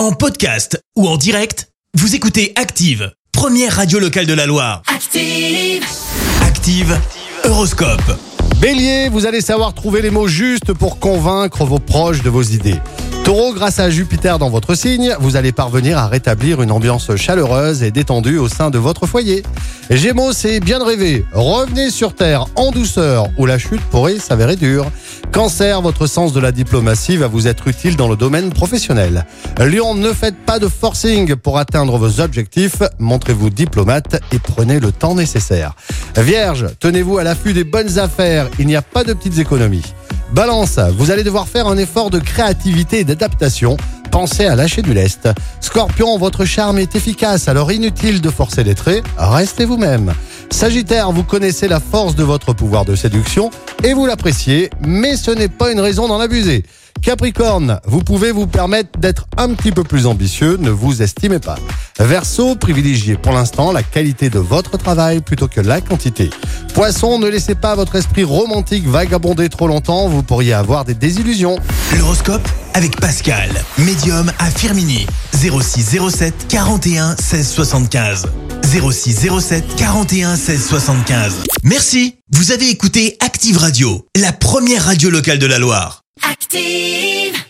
En podcast ou en direct, vous écoutez Active, première radio locale de la Loire. Active. Active, Horoscope. Bélier, vous allez savoir trouver les mots justes pour convaincre vos proches de vos idées. Taureau, grâce à Jupiter dans votre signe, vous allez parvenir à rétablir une ambiance chaleureuse et détendue au sein de votre foyer. Gémeaux, c'est bien de rêver. Revenez sur Terre en douceur où la chute pourrait s'avérer dure. Cancer, votre sens de la diplomatie va vous être utile dans le domaine professionnel. Lion, ne faites pas de forcing pour atteindre vos objectifs. Montrez-vous diplomate et prenez le temps nécessaire. Vierge, tenez-vous à l'affût des bonnes affaires. Il n'y a pas de petites économies. Balance, vous allez devoir faire un effort de créativité et d'adaptation. Pensez à lâcher du lest. Scorpion, votre charme est efficace, alors inutile de forcer les traits, restez vous-même. Sagittaire, vous connaissez la force de votre pouvoir de séduction et vous l'appréciez, mais ce n'est pas une raison d'en abuser. Capricorne, vous pouvez vous permettre d'être un petit peu plus ambitieux, ne vous estimez pas. Verseau, privilégiez pour l'instant la qualité de votre travail plutôt que la quantité. Poisson, ne laissez pas votre esprit romantique vagabonder trop longtemps, vous pourriez avoir des désillusions. L'horoscope avec Pascal, médium à Firmini. 0607 41 16 75. 0607 41 16 75. Merci, vous avez écouté Active Radio, la première radio locale de la Loire. Active.